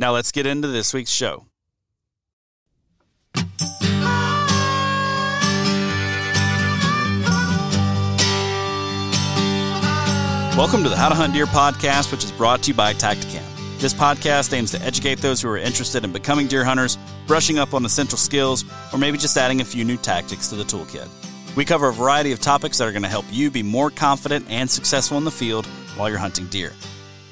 Now let's get into this week's show. Welcome to the How to Hunt Deer podcast, which is brought to you by Tactacam. This podcast aims to educate those who are interested in becoming deer hunters, brushing up on essential skills, or maybe just adding a few new tactics to the toolkit. We cover a variety of topics that are going to help you be more confident and successful in the field while you're hunting deer.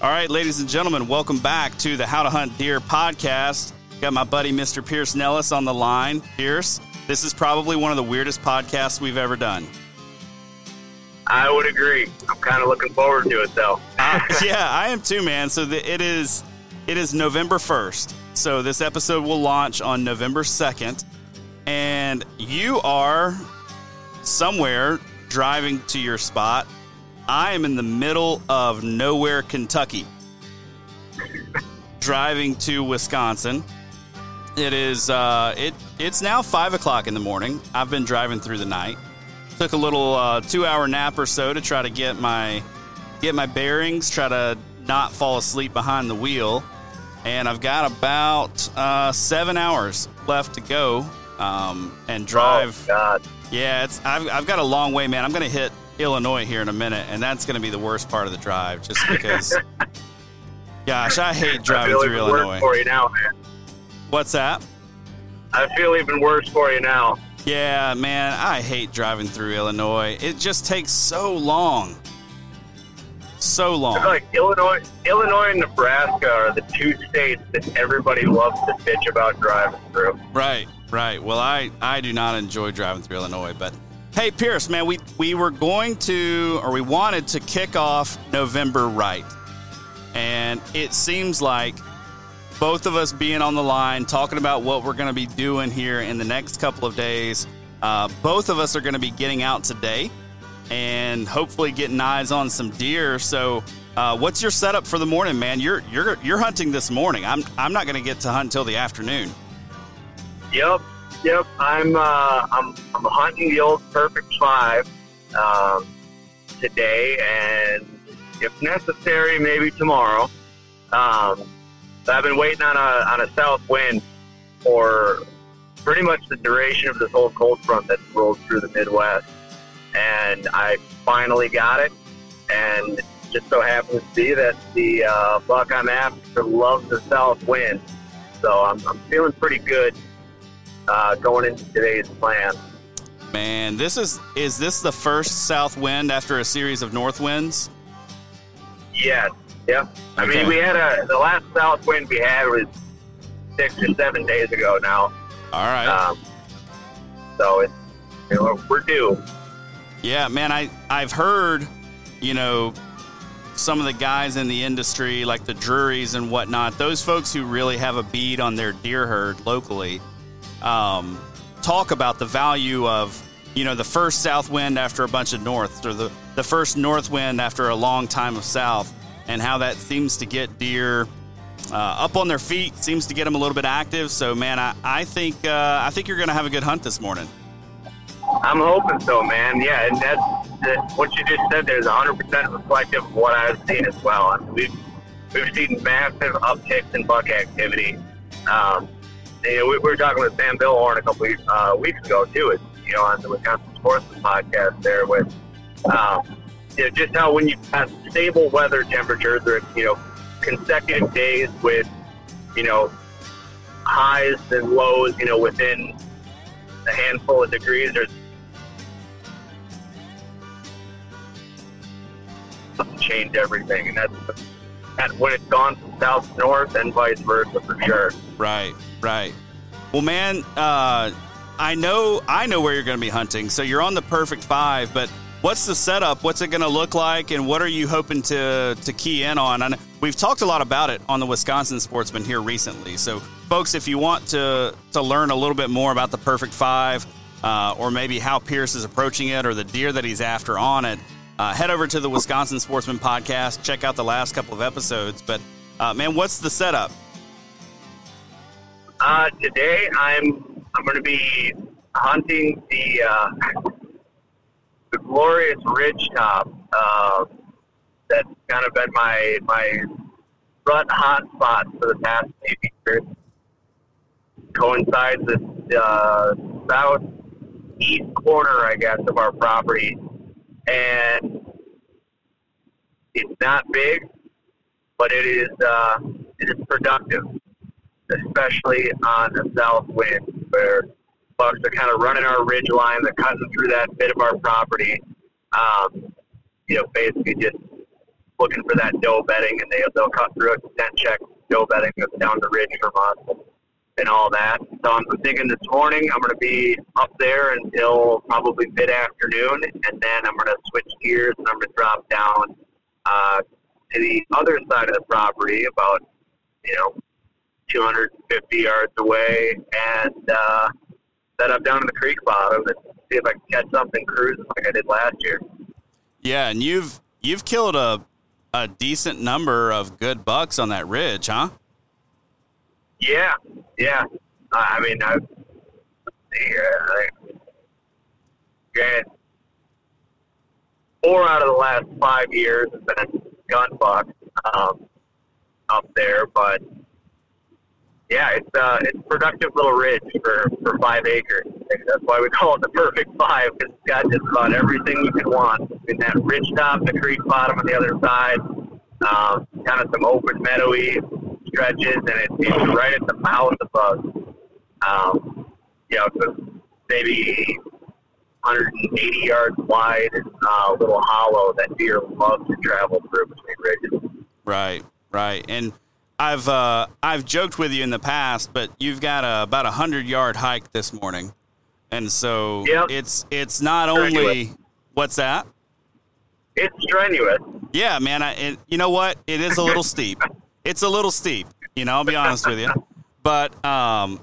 All right, ladies and gentlemen, welcome back to the How to Hunt Deer podcast. Got my buddy Mr. Pierce Nelles on the line. Pierce, this is probably one of the weirdest podcasts we've ever done. I would agree. I'm kind of looking forward to it, though. uh, yeah, I am too, man. So the, it is it is November first. So this episode will launch on November second, and you are somewhere driving to your spot. I am in the middle of nowhere, Kentucky, driving to Wisconsin. It is uh, it it's now five o'clock in the morning. I've been driving through the night. Took a little uh, two hour nap or so to try to get my get my bearings, try to not fall asleep behind the wheel, and I've got about uh, seven hours left to go um, and drive. Oh, God. Yeah, it's I've, I've got a long way, man. I'm going to hit Illinois here in a minute, and that's going to be the worst part of the drive, just because. gosh, I hate driving I through Illinois. Worse for you now, man. What's that? I feel even worse for you now. Yeah, man, I hate driving through Illinois. It just takes so long. So long. Like Illinois, Illinois and Nebraska are the two states that everybody loves to bitch about driving through. Right, right. Well, I I do not enjoy driving through Illinois, but hey, Pierce, man, we we were going to or we wanted to kick off November right, and it seems like both of us being on the line talking about what we're going to be doing here in the next couple of days. Uh, both of us are going to be getting out today and hopefully getting eyes on some deer. So, uh, what's your setup for the morning, man? You're you're you're hunting this morning. I'm I'm not going to get to hunt until the afternoon. Yep, yep. I'm uh, I'm I'm hunting the old Perfect Five um, today, and if necessary, maybe tomorrow. Um, I've been waiting on a on a south wind for pretty much the duration of this whole cold front that's rolled through the Midwest, and I finally got it. And just so happens to be that the uh, buck I'm after loves the south wind, so I'm, I'm feeling pretty good uh, going into today's plan. Man, this is is this the first south wind after a series of north winds? Yes. Yep. I Okay. mean, we had a the last south wind we had was six or seven days ago now. All right. Um, so it's you know, we're due. Yeah, man, I I've heard, you know, some of the guys in the industry, like the Drurys and whatnot, those folks who really have a bead on their deer herd locally, um, talk about the value of, you know, the first south wind after a bunch of norths, or the the first north wind after a long time of south, and how that seems to get deer. Uh, up on their feet seems to get them a little bit active. So, man, I, I think uh, I think you're to have a good hunt this morning. I'm hoping so, man. Yeah, and that's that, what you just said. There's 100 percent reflective of what I've seen as well. We've we've seen massive upticks in buck activity. Um, you know, we, we were talking with Sam Billhorn a couple weeks, uh, weeks ago too. It's, you know, on the Wisconsin Sportsman podcast there with um, you know, just how when you have stable weather temperatures or you know consecutive days with you know highs and lows, you know, within a handful of degrees, there's change everything, and that's that when it's gone from south to north and vice versa for sure. Right, right. Well, man, uh, I know I know where you're going to be hunting. So you're on the perfect five, but what's the setup? What's it going to look like, and what are you hoping to to key in on? And we've talked a lot about it on the Wisconsin Sportsman here recently. So, folks, if you want to to learn a little bit more about the perfect five, uh, or maybe how Pierce is approaching it, or the deer that he's after on it, uh, head over to the Wisconsin Sportsman podcast. Check out the last couple of episodes. But uh, man, what's the setup? Uh, today I'm I'm going to be hunting the uh, the glorious ridge top. Uh, that's kind of been my my rut hot spot for the past maybe years. Coincides with uh, southeast corner, I guess, of our property, and it's not big, but it is uh, it is productive especially on the south wind, where bucks are kind of running our ridge line, they're cutting through that bit of our property. Um, you know, basically just looking for that doe bedding, and they, they'll cut through it, then check doe bedding that's down the ridge from us and all that. So I'm thinking this morning I'm going to be up there until probably mid afternoon, and then I'm going to switch gears and I'm going to drop down uh, to the other side of the property about, you know, 250 yards away and uh, set up down in the creek bottom and see if I can catch something cruising like I did last year. Yeah, and you've you've killed a a decent number of good bucks on that ridge, huh? Yeah, yeah. I I mean, I, yeah, I, four out of the last five years have been a gun bucks um, up there, but yeah, it's uh, it's productive little ridge for, for five acres. That's why we call it the perfect five because it's got just about everything you could want. In that ridge top, the creek bottom on the other side, um, kind of some open meadowy stretches, and it, it's right at the mouth of a, um, you know, maybe 180 yards wide uh, little hollow that deer love to travel through between ridges. Right, right. And I've uh, I've joked with you in the past, but you've got a, about a hundred yard hike this morning, and so Yep. it's it's not Strenuous. only what's that? It's strenuous. Yeah, man. I, it, you know what? It is a little steep. It's a little steep. You know, I'll be honest with you. But um,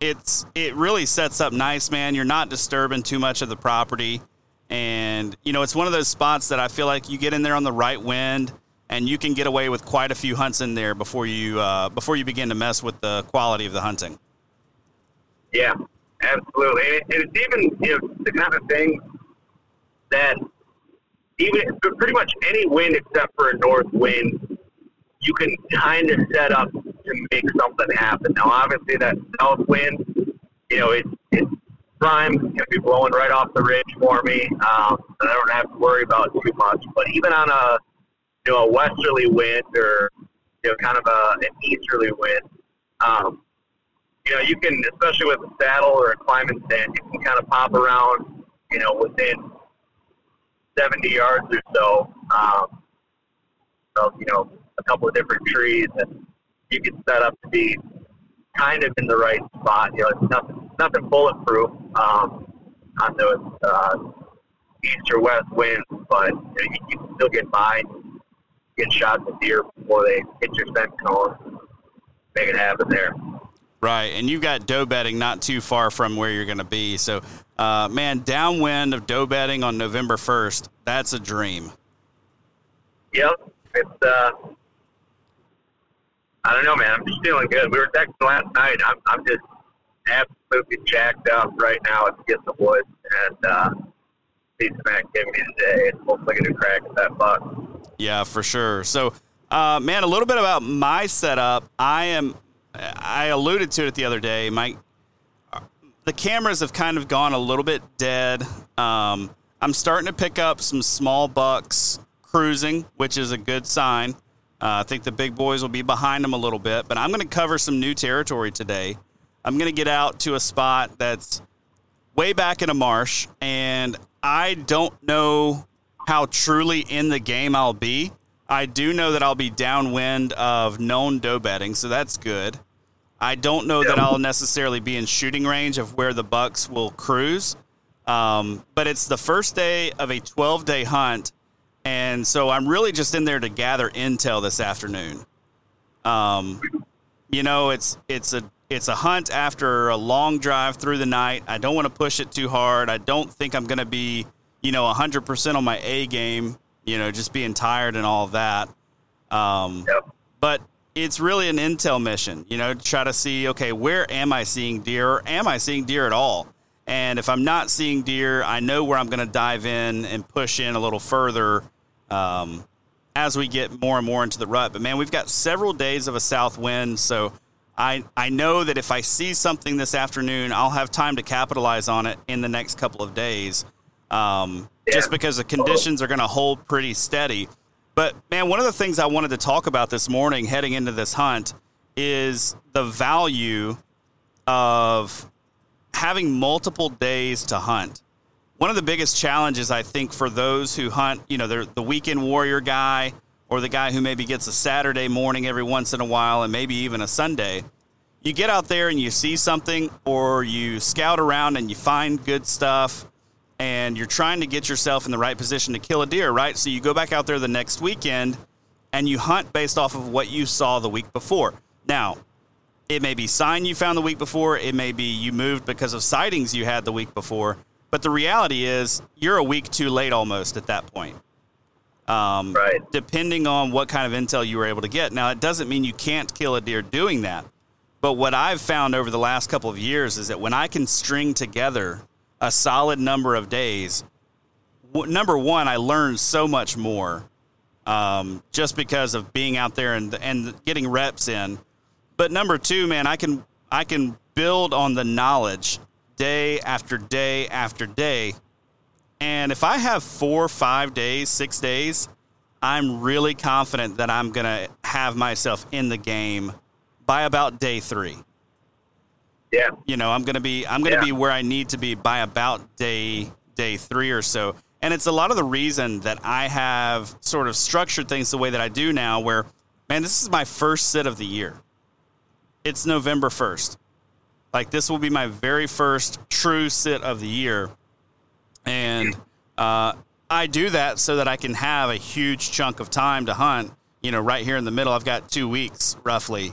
it's it really sets up nice, man. You're not disturbing too much of the property, and you know, it's one of those spots that I feel like you get in there on the right wind, and you can get away with quite a few hunts in there before you uh, before you begin to mess with the quality of the hunting. Yeah, absolutely. And, it, it's even you know the kind of thing that even pretty much any wind except for a north wind, you can kind of set up to make something happen. Now, obviously, that south wind, you know, it's it's prime. It's going to be blowing right off the ridge for me, um, I don't have to worry about too much. But even on a you know a westerly wind or you know kind of a, an easterly wind, um, you know, you can, especially with a saddle or a climbing stand, you can kind of pop around, you know, within 70 yards or so, um, of, you know, a couple of different trees, and you can set up to be kind of in the right spot. You know, it's nothing, nothing bulletproof um, on those uh, east or west winds, but you, know, you, you can still get by, get shots of deer before they hit your scent cone, make it happen there. Right, and you've got doe bedding not too far from where you're going to be. So, uh, man, downwind of doe bedding on November 1st, that's a dream. Yep, it's uh, I don't know, man. I'm just feeling good. We were texting last night. I'm, I'm just absolutely jacked up right now to get the woods and uh, see some activity today and hopefully get a crack at that buck. Yeah, for sure. So, uh, man, a little bit about my setup. I am I alluded to it the other day. My the cameras have kind of gone a little bit dead. Um, I'm starting to pick up some small bucks cruising, which is a good sign. Uh, I think the big boys will be behind them a little bit, but I'm going to cover some new territory today. I'm going to get out to a spot that's way back in a marsh, and I don't know how truly in the game I'll be. I do know that I'll be downwind of known doe bedding, so that's good. I don't know that I'll necessarily be in shooting range of where the bucks will cruise, um, but it's the first day of a 12 day hunt, and so I'm really just in there to gather intel this afternoon. Um, you know, it's it's a it's a hunt after a long drive through the night. I don't want to push it too hard. I don't think I'm going to be, you know, 100% on my A game you know, just being tired and all of that. Um, yep. But it's really an intel mission, you know, to try to see, okay, where am I seeing deer? Or am I seeing deer at all? And if I'm not seeing deer, I know where I'm going to dive in and push in a little further um, as we get more and more into the rut. But man, we've got several days of a south wind, so I I know that if I see something this afternoon, I'll have time to capitalize on it in the next couple of days. Um, yeah. just because the conditions are going to hold pretty steady. But man, one of the things I wanted to talk about this morning heading into this hunt is the value of having multiple days to hunt. One of the biggest challenges I think for those who hunt, you know, they're the weekend warrior guy or the guy who maybe gets a Saturday morning every once in a while and maybe even a Sunday. You get out there and you see something or you scout around and you find good stuff and you're trying to get yourself in the right position to kill a deer, right? So you go back out there the next weekend and you hunt based off of what you saw the week before. Now, it may be sign you found the week before, it may be you moved because of sightings you had the week before, but the reality is you're a week too late almost at that point. Um, right. Depending on what kind of intel you were able to get. Now, it doesn't mean you can't kill a deer doing that. But what I've found over the last couple of years is that when I can string together a solid number of days, w- number one, I learned so much more um, just because of being out there and and getting reps in. But number two, man, I can I can build on the knowledge day after day after day. And if I have four, five days, six days, I'm really confident that I'm going to have myself in the game by about day three. Yeah. You know, I'm gonna be I'm gonna yeah. be where I need to be by about day day three or so. And it's a lot of the reason that I have sort of structured things the way that I do now, where, man, this is my first sit of the year. It's November 1st. Like, this will be my very first true sit of the year. And uh, I do that so that I can have a huge chunk of time to hunt. You know, right here in the middle, I've got two weeks roughly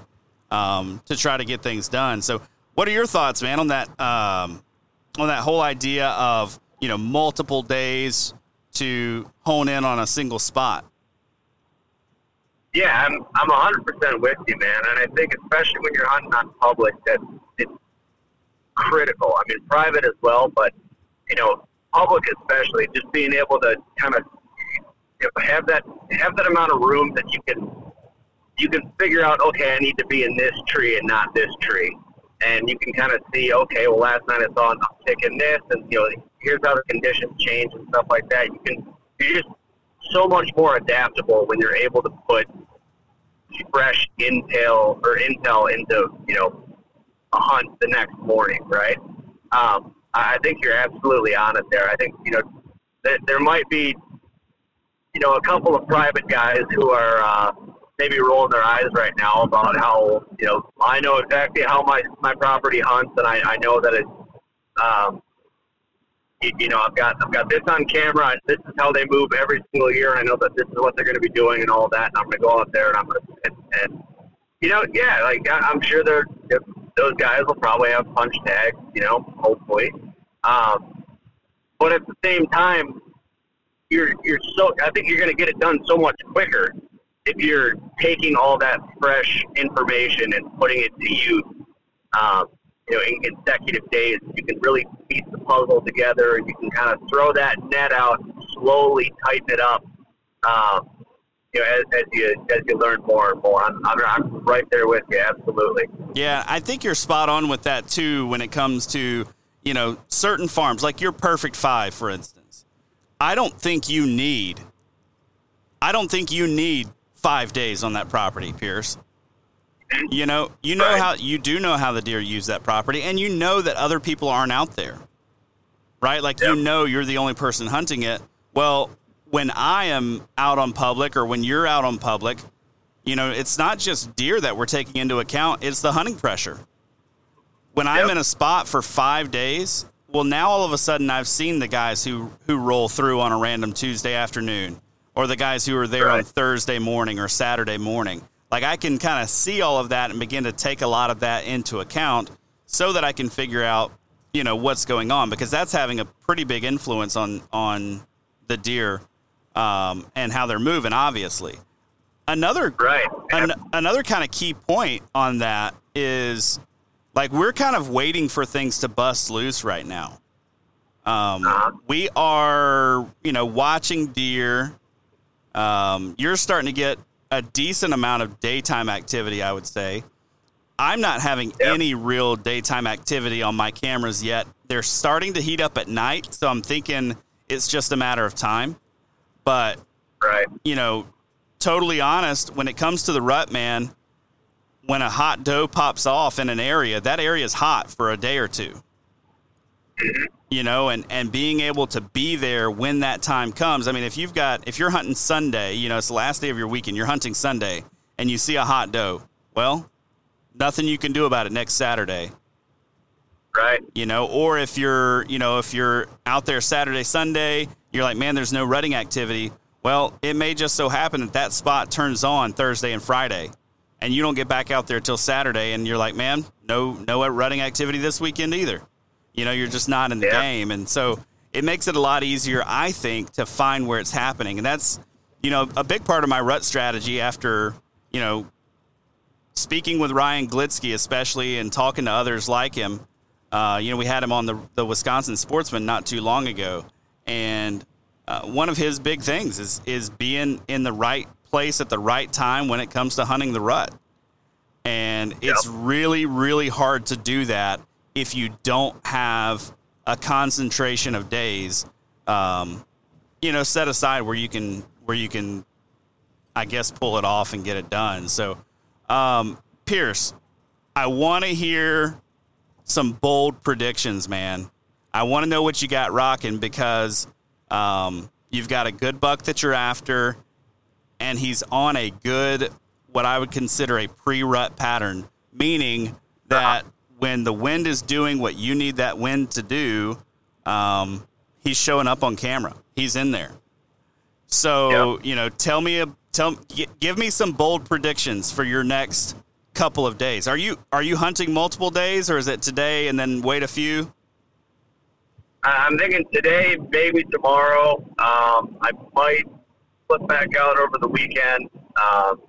um, to try to get things done. So what are your thoughts, man, on that um, on that whole idea of you know multiple days to hone in on a single spot? Yeah, I'm I'm 100 percent with you, man, and I think especially when you're hunting on public, that it's critical. I mean, private as well, but you know, public especially, just being able to kind of have that have that amount of room that you can you can figure out. Okay, I need to be in this tree and not this tree and you can kind of see, okay, well, last night I saw an uptick in this, and you know, here's how the conditions change and stuff like that. You can, you're just so much more adaptable when you're able to put fresh intel or intel into, you know, a hunt the next morning, right? Um, I think you're absolutely on it there. I think you know th- there might be you know a couple of private guys who are uh, maybe rolling their eyes right now about how you know I know exactly how my my property hunts, and I, I know that it's um, you, you know I've got I've got this on camera. This is how they move every single year, and I know that this is what they're going to be doing and all that. And I'm going to go out there and I'm going to and, and you know yeah, like I'm sure they're those guys will probably have punch tags, you know, hopefully. Um, but at the same time, you're you're so I think you're going to get it done so much quicker if you're taking all that fresh information and putting it to use. Um, you know, in consecutive days, you can really piece the puzzle together. and You can kind of throw that net out, slowly tighten it up. Um, you know, as, as, you as you learn more and more. I'm, I'm, I'm right there with you, absolutely. Yeah, I think you're spot on with that too. When it comes to you know certain farms, like your Perfect Five, for instance, I don't think you need. I don't think you need five days on that property, Pierce. You know, you know right. how you do know how the deer use that property, and you know that other people aren't out there, right? Like yep. you know you're the only person hunting it. Well, when I am out on public or when you're out on public, you know, it's not just deer that we're taking into account, it's the hunting pressure. When yep. I'm in a spot for five days, well, now all of a sudden I've seen the guys who, who roll through on a random Tuesday afternoon or the guys who are there right. on Thursday morning or Saturday morning. Like I can kind of see all of that and begin to take a lot of that into account so that I can figure out, you know, what's going on because that's having a pretty big influence on on the deer um, and how they're moving. Obviously, another right an, another kind of key point on that is like we're kind of waiting for things to bust loose right now. Um, uh-huh. We are, you know, watching deer. Um, you're starting to get a decent amount of daytime activity, I would say. I'm not having yep. any real daytime activity on my cameras yet. They're starting to heat up at night, so I'm thinking it's just a matter of time. But right, you know, totally honest, when it comes to the rut, man, when a hot doe pops off in an area, that area is hot for a day or 2 mm-hmm. You know, and and being able to be there when that time comes. I mean, if you've got if you're hunting Sunday, you know, it's the last day of your weekend, you're hunting Sunday, and you see a hot doe, well, nothing you can do about it next Saturday. Right. You know, or if you're, you know, if you're out there Saturday, Sunday, you're like, man, there's no rutting activity. Well, it may just so happen that that spot turns on Thursday and Friday, and you don't get back out there till Saturday, and you're like, man, no, no rutting activity this weekend either. You know, you're just not in the yeah. game, and so it makes it a lot easier, I think, to find where it's happening, and that's, you know, a big part of my rut strategy after, you know, speaking with Ryan Glitzky, especially, and talking to others like him. Uh, you know, we had him on the the Wisconsin Sportsman not too long ago and uh, one of his big things is is being in the right place at the right time when it comes to hunting the rut. And it's yep. really, really hard to do that if you don't have a concentration of days, um, you know, set aside where you can where you can, I guess, pull it off and get it done. So, um, Pierce, I want to hear some bold predictions, man. I want to know what you got rocking because um, you've got a good buck that you're after, and he's on a good, what I would consider a pre rut pattern, meaning that when the wind is doing what you need that wind to do, um, he's showing up on camera. He's in there. So, yep. you know, tell me, a, tell, give me some bold predictions for your next couple of days. Are you are you hunting multiple days, or is it today and then wait a few? I'm thinking today, maybe tomorrow. Um, I might flip back out over the weekend. Um,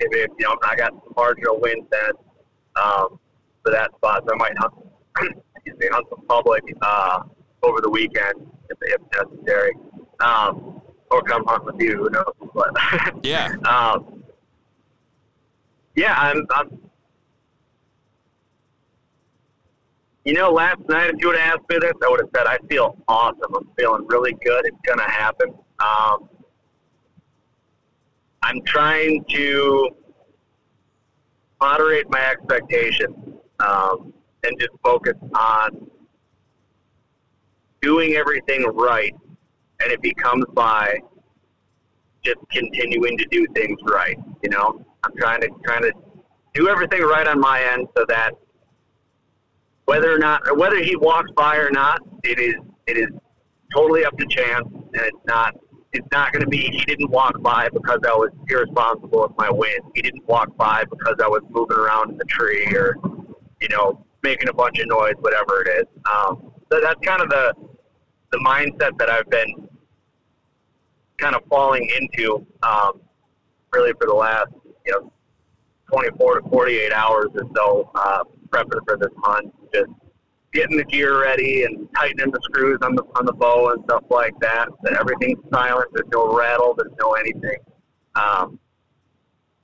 if, if you know, I got some marginal wind then um, for that spot, so I might hunt, excuse me, hunt some public uh, over the weekend if, if necessary, um, or come hunt with you. Who knows? But yeah, um, yeah, I'm, I'm You know, last night, if you would have asked me this, I would have said, I feel awesome. I'm feeling really good. It's going to happen. Um, I'm trying to moderate my expectations um, and just focus on doing everything right, and it becomes by just continuing to do things right. You know, I'm trying to trying to do everything right on my end so that whether or not or whether he walks by or not, it is it is totally up to chance, and it's not it's not going to be he didn't walk by because I was irresponsible with my win. He didn't walk by because I was moving around in the tree or you know making a bunch of noise, whatever it is. Um, so that's kind of the the mindset that I've been kind of falling into um, really for the last you know 24 to 48 hours or so uh, prepping for this hunt. Just getting the gear ready and tightening the screws on the on the bow and stuff like that. So everything's silent. There's no rattle. There's no anything. Um,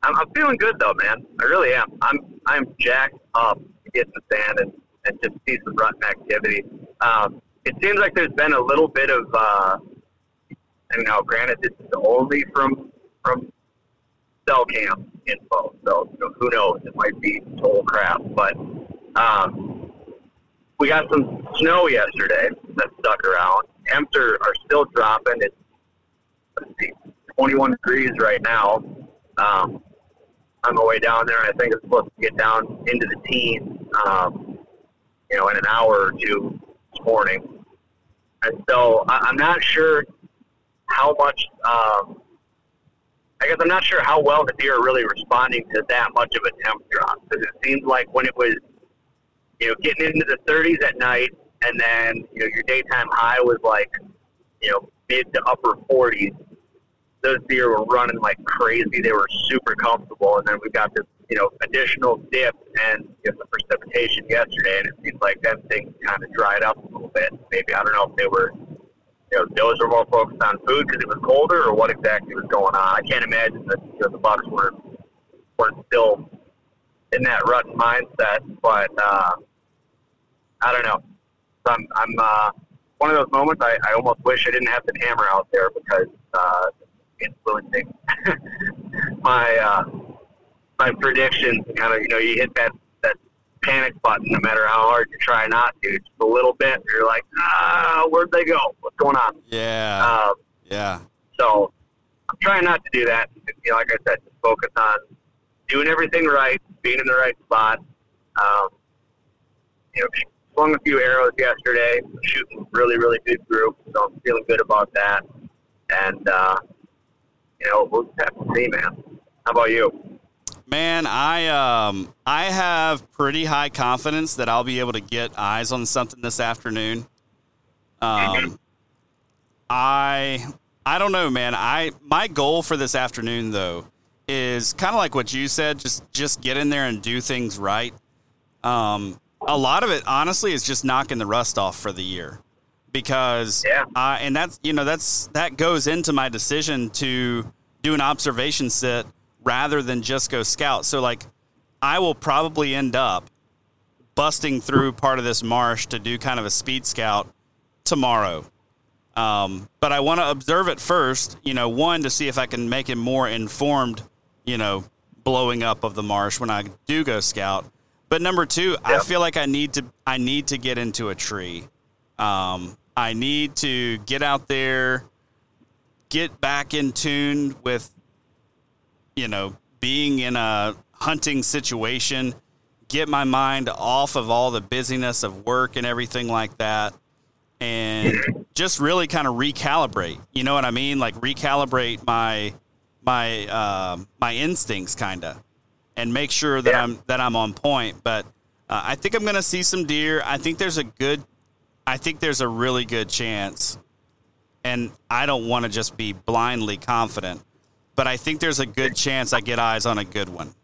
I'm, I'm feeling good though, man. I really am. I'm I'm jacked up get in the sand and, and just see some rutting activity. Um, it seems like there's been a little bit of, uh, you know, granted this is only from from cell cam info, so you know, who knows? It might be total crap, but um, we got some snow yesterday that stuck around. Temps are, are still dropping. It's let's see, 21 degrees right now. Um, on my way down there, I think it's supposed to get down into the teens, um, you know, in an hour or two this morning. And so I, I'm not sure how much. Um, I guess I'm not sure how well the deer are really responding to that much of a temp drop because it seems like when it was, you know, getting into the 30s at night, and then you know your daytime high was like, you know, mid to upper 40s. Those deer were running like crazy. They were super comfortable, and then we got this, you know, additional dip and you know, some precipitation yesterday, and it seems like them things kind of dried up a little bit. Maybe I don't know if they were you know, those were more focused on food because it was colder, or what exactly was going on. I can't imagine that you know, the Bucks were were still in that rut mindset, but uh, I don't know. So I'm, I'm uh, one of those moments. I, I almost wish I didn't have the camera out there because uh, influencing my uh, my predictions. Kind of, you know, you hit that that panic button no matter how hard you try not to. Just a little bit, you're like, ah, where'd they go? What's going on? Yeah. Um, yeah. so I'm trying not to do that. You know, like I said, just focus on doing everything right, being in the right spot. Um, you know, swung a few arrows yesterday, shooting really, really good group, so I'm feeling good about that. And uh, you know, we'll have to see, man. How about you? Man, I um I have pretty high confidence that I'll be able to get eyes on something this afternoon. Um I I don't know, man. I my goal for this afternoon though is kind of like what you said, just just get in there and do things right. Um a lot of it honestly is just knocking the rust off for the year. Because Yeah. uh, and that's you know that's that goes into my decision to do an observation sit rather than just go scout. So like I will probably end up busting through part of this marsh to do kind of a speed scout tomorrow. Um, but I want to observe it first, you know, one to see if I can make it more informed, you know, blowing up of the marsh when I do go scout. But number two, I feel like I need to I need to get into a tree. Um, I need to get out there, get back in tune with, you know, being in a hunting situation, get my mind off of all the busyness of work and everything like that, and just really kind of recalibrate. You know what I mean? Like recalibrate my my um my instincts, kind of, and make sure that Yeah. I'm that I'm on point. But uh, I think I'm going to see some deer. I think there's a good, I think there's a really good chance, and I don't want to just be blindly confident, but I think there's a good chance I get eyes on a good one.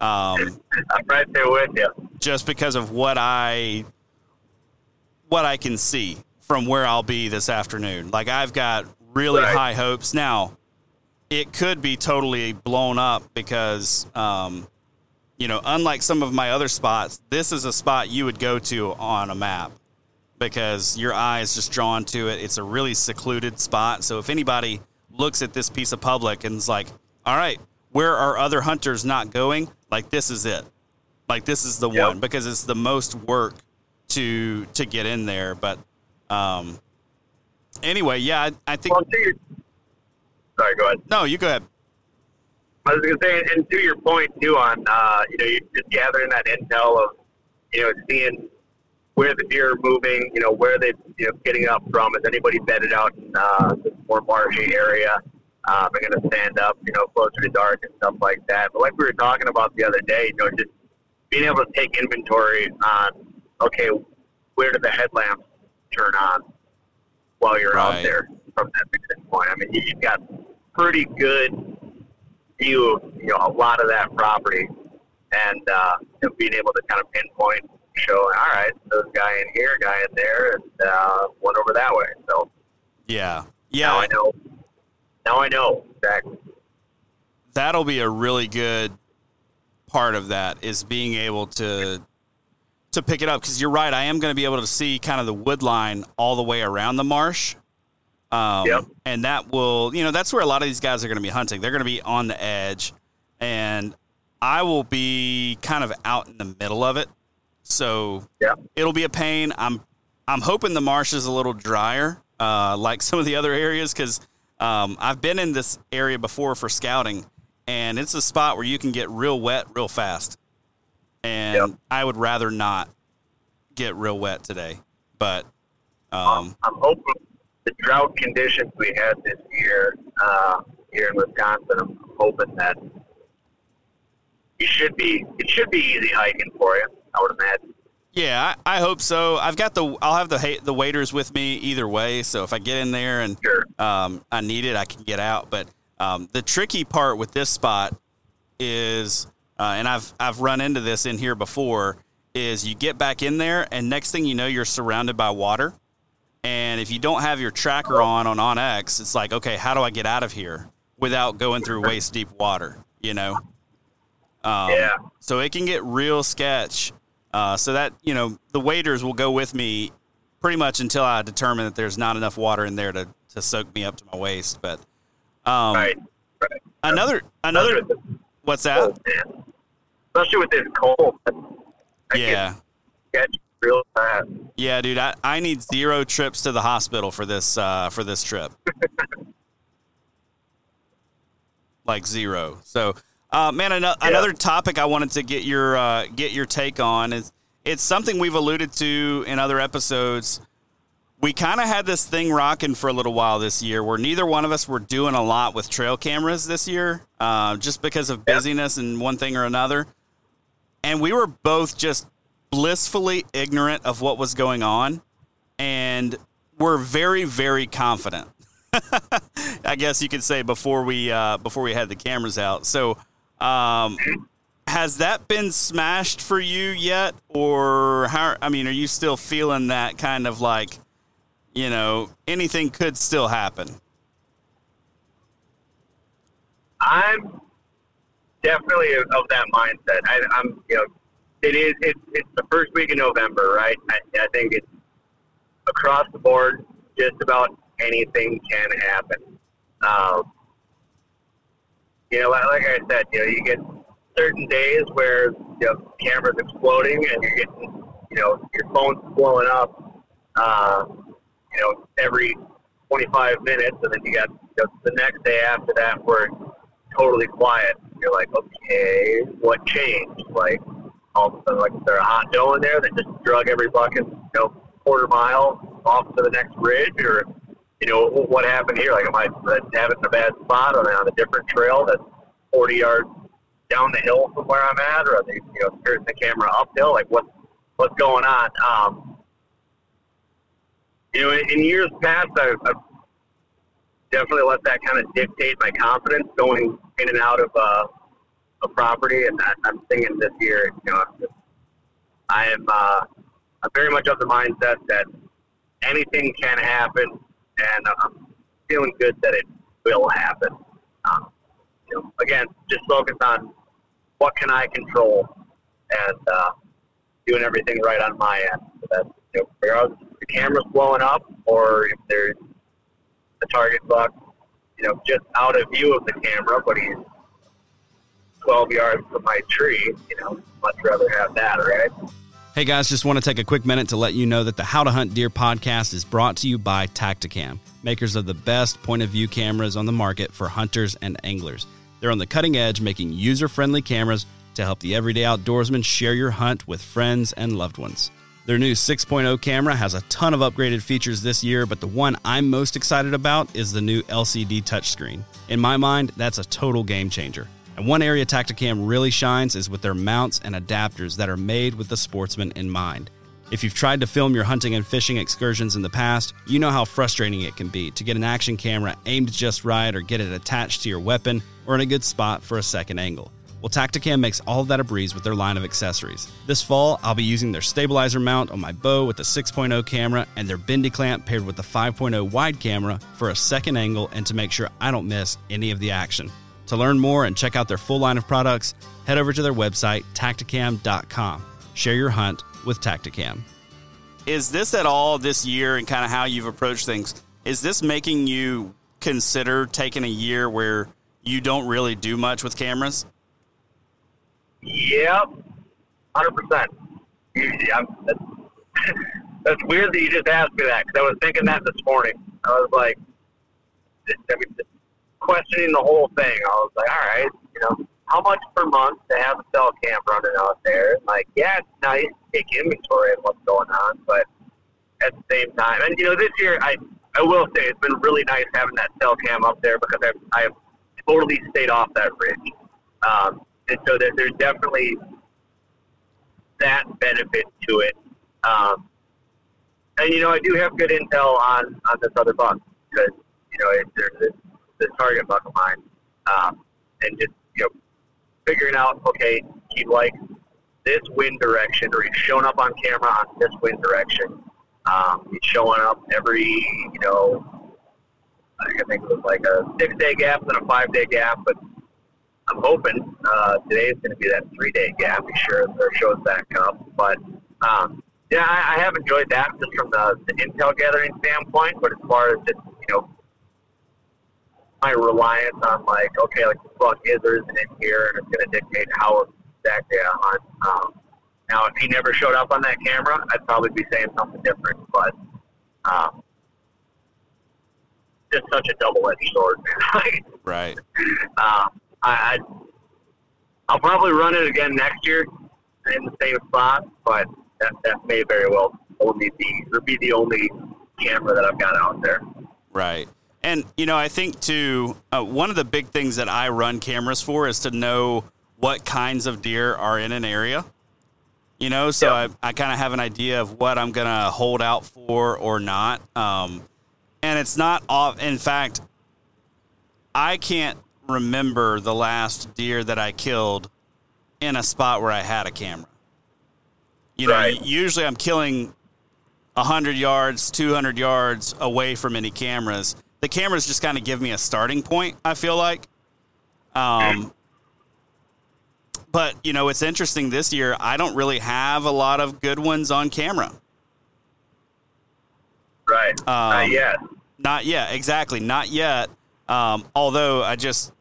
Um, I'm right there with you. just because of what I what I can see from where I'll be this afternoon. Like I've got really Right. high hopes. Now, it could be totally blown up because um, you know, unlike some of my other spots, this is a spot you would go to on a map because your eye is just drawn to it. It's a really secluded spot. So if anybody looks at this piece of public and is like, all right, where are other hunters not going? Like this is it. Like this is the Yep. one because it's the most work to to get in there. But um, anyway, yeah, I, I think Well, your, sorry, go ahead. no. You go ahead. I was going to say, and to your point too, on uh, you know, you're just gathering that intel of you know, seeing where the deer are moving, you know, where they you know getting up from. Is anybody bedded out in uh, this more marshy area? Um, they're going to stand up, you know, closer to dark and stuff like that. But like we were talking about the other day, you know, just being able to take inventory on, okay, where do the headlamps turn on while you're Right. out there from that fixing point? I mean, you- you've got pretty good view of you know a lot of that property, and uh, you know, being able to kind of pinpoint, show, all right, there's a guy in here, a guy in there, and uh, one over that way. So Yeah, now I know. Now I know exactly. That'll be a really good part of that is being able to to pick it up because you're right. I am going to be able to see kind of the wood line all the way around the marsh. Um, Yep. And that will, you know, that's where a lot of these guys are going to be hunting. They're going to be on the edge, and I will be kind of out in the middle of it. So Yeah. it'll be a pain. I'm I'm hoping the marsh is a little drier, uh, like some of the other areas, because um, I've been in this area before for scouting, and it's a spot where you can get real wet real fast. And Yep. I would rather not get real wet today, but um, I'm hoping the drought conditions we had this year uh, here in Wisconsin. I'm hoping that you should be. It should be easy hiking for you. I would imagine. yeah, I, I hope so. I've got the I'll have the the waders with me either way, so if I get in there and Sure. um, I need it, I can get out. But um, the tricky part with this spot is, uh, and I've I've run into this in here before, is you get back in there, and next thing you know, you're surrounded by water. And if you don't have your tracker on on OnX, it's like, okay, how do I get out of here without going through waist deep water? You know. Um, Yeah. So it can get real sketch. Uh, so that you know, the waders will go with me pretty much until I determine that there's not enough water in there to, to soak me up to my waist. But um, right. Right. another another what's that? Especially with this cold. I Yeah, Get real fast. yeah, dude. I, I need zero trips to the hospital for this uh, for this trip. like zero. So, uh, man, ano- Yeah. another topic I wanted to get your uh, get your take on is it's something we've alluded to in other episodes. We kind of had this thing rocking for a little while this year, where neither one of us were doing a lot with trail cameras this year, uh, just because of Yeah. busyness and one thing or another. And we were both just blissfully ignorant of what was going on, and we're very, very confident. I guess you could say before we uh, before we had the cameras out. So, um, has that been smashed for you yet, or how? I mean, are you still feeling that kind of like, you know, anything could still happen? I'm definitely of that mindset. I, I'm, you know, it is. It's it's the first week of November, right? I, I think it's across the board. Just about anything can happen. Um, you know, like, I said, you know, you get certain days where you know cameras exploding and you're getting, you know, your phone's blowing up. Uh, you know, every 25 minutes, and then you got you know, the next day after that where it's totally quiet. You're like, okay, what changed? Like, all of a sudden, like, is there a hot doe in there that just drug every bucket, you know, quarter mile off to the next ridge, or you know, what happened here? Like, am I having a bad spot? Are they on a different trail that's 40 yards down the hill from where I'm at, or are they, you know, steering the camera uphill? Like, what what's going on? Um, you know, in, in years past, I've, I've definitely let that kind of dictate my confidence going in and out of uh, a property. And I, I'm thinking this year, you know, I'm just, I am uh, I'm very much of the mindset that anything can happen, and I'm feeling good that it will happen. Um, you know, again, just focus on what can I control, and uh, doing everything right on my end. So that you know, regardless if the camera's blowing up or if there's the target buck, you know, just out of view of the camera, but he's 12 yards from my tree, you know, much rather have that, right? Hey guys, just want to take a quick minute to let you know that the How to Hunt Deer podcast is brought to you by Tactacam, makers of the best point of view cameras on the market for hunters and anglers. They're on the cutting edge, making user friendly cameras to help the everyday outdoorsman share your hunt with friends and loved ones. Their new 6.0 camera has a ton of upgraded features this year, but the one I'm most excited about is the new LCD touchscreen. In my mind, that's a total game changer. And one area Tactacam really shines is with their mounts and adapters that are made with the sportsman in mind. If you've tried to film your hunting and fishing excursions in the past, you know how frustrating it can be to get an action camera aimed just right or get it attached to your weapon or in a good spot for a second angle. Well, Tactacam makes all of that a breeze with their line of accessories. This fall, I'll be using their stabilizer mount on my bow with the 6.0 camera and their bendy clamp paired with the 5.0 wide camera for a second angle and to make sure I don't miss any of the action. To learn more and check out their full line of products, head over to their website, tactacam.com. Share your hunt with Tactacam. Is this at all this year and kind of how you've approached things? Is this making you consider taking a year where you don't really do much with cameras? Yep, hundred percent. That's, that's weird that you just asked me that because I was thinking that this morning. I was like, I mean, questioning the whole thing. I was like, all right, you know, how much per month to have a cell cam running out there? Like, yeah, it's nice to take inventory of what's going on, but at the same time, and you know, this year I I will say it's been really nice having that cell cam up there because I've I've totally stayed off that ridge, um, and so that there's definitely that benefit to it. Um, and you know, I do have good intel on on this other buck because you know it, there's the target buck of mine, um, and just you know figuring out okay, he likes this wind direction, or he's showing up on camera on this wind direction. Um, he's showing up every you know I think it was like a six day gap and a five day gap, but I'm hoping uh, today is going to be that three day gap. Be sure it shows back up, but. Um, yeah, I, I have enjoyed that just from the, the intel gathering standpoint. But as far as just you know my reliance on like, okay, like the buck is or isn't in here, and it's going to dictate how exactly I hunt. Um, now, if he never showed up on that camera, I'd probably be saying something different. But um, just such a double-edged sword, man. right. Uh, I, I I'll probably run it again next year in the same spot, but that that may very well only be or be the only camera that I've got out there. Right. And you know, I think too, uh, one of the big things that I run cameras for is to know what kinds of deer are in an area. You know, so I, I kind of have an idea of what I'm gonna hold out for or not. Um, and it's not off. In fact, I can't remember the last deer that I killed in a spot where I had a camera. You know, right. usually I'm killing 100 yards, 200 yards away from any cameras the cameras just kind of give me a starting point. I feel like. Um, but you know, it's interesting this year. I don't really have a lot of good ones on camera. Right. Um, not yet. Not yet. Exactly. Not yet. Um, although I just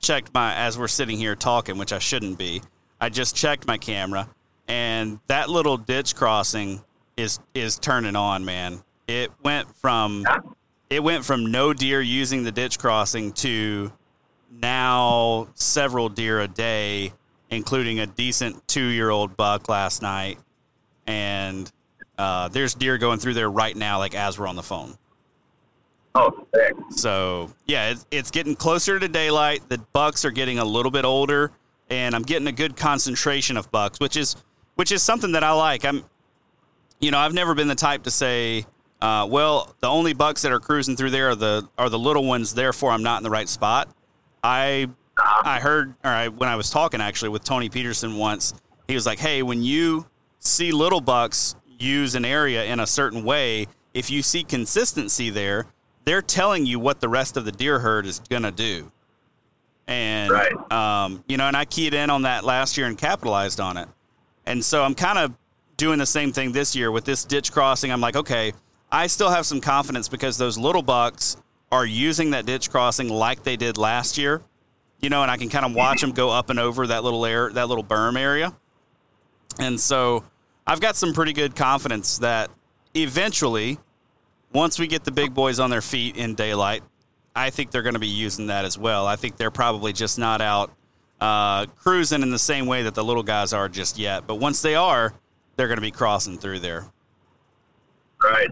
checked my as we're sitting here talking, which I shouldn't be. I just checked my camera, and that little ditch crossing is is turning on, man. It went from it went from no deer using the ditch crossing to now several deer a day, including a decent two year old buck last night. And uh, there's deer going through there right now, like as we're on the phone. Oh, sick. So yeah, it's, it's getting closer to daylight. The bucks are getting a little bit older, and I'm getting a good concentration of bucks, which is which is something that I like. I'm, you know, I've never been the type to say, uh, well, the only bucks that are cruising through there are the are the little ones. Therefore, I'm not in the right spot. I I heard, or I, when I was talking actually with Tony Peterson once, he was like, "Hey, when you see little bucks use an area in a certain way, if you see consistency there, they're telling you what the rest of the deer herd is gonna do." And right. um, you know, and I keyed in on that last year and capitalized on it. And so I'm kind of doing the same thing this year with this ditch crossing. I'm like, okay, I still have some confidence because those little bucks are using that ditch crossing like they did last year. you know, and I can kind of watch them go up and over that little air, that little berm area. And so I've got some pretty good confidence that eventually, once we get the big boys on their feet in daylight, I think they're going to be using that as well. I think they're probably just not out uh, cruising in the same way that the little guys are just yet. But once they are, they're going to be crossing through there. Right,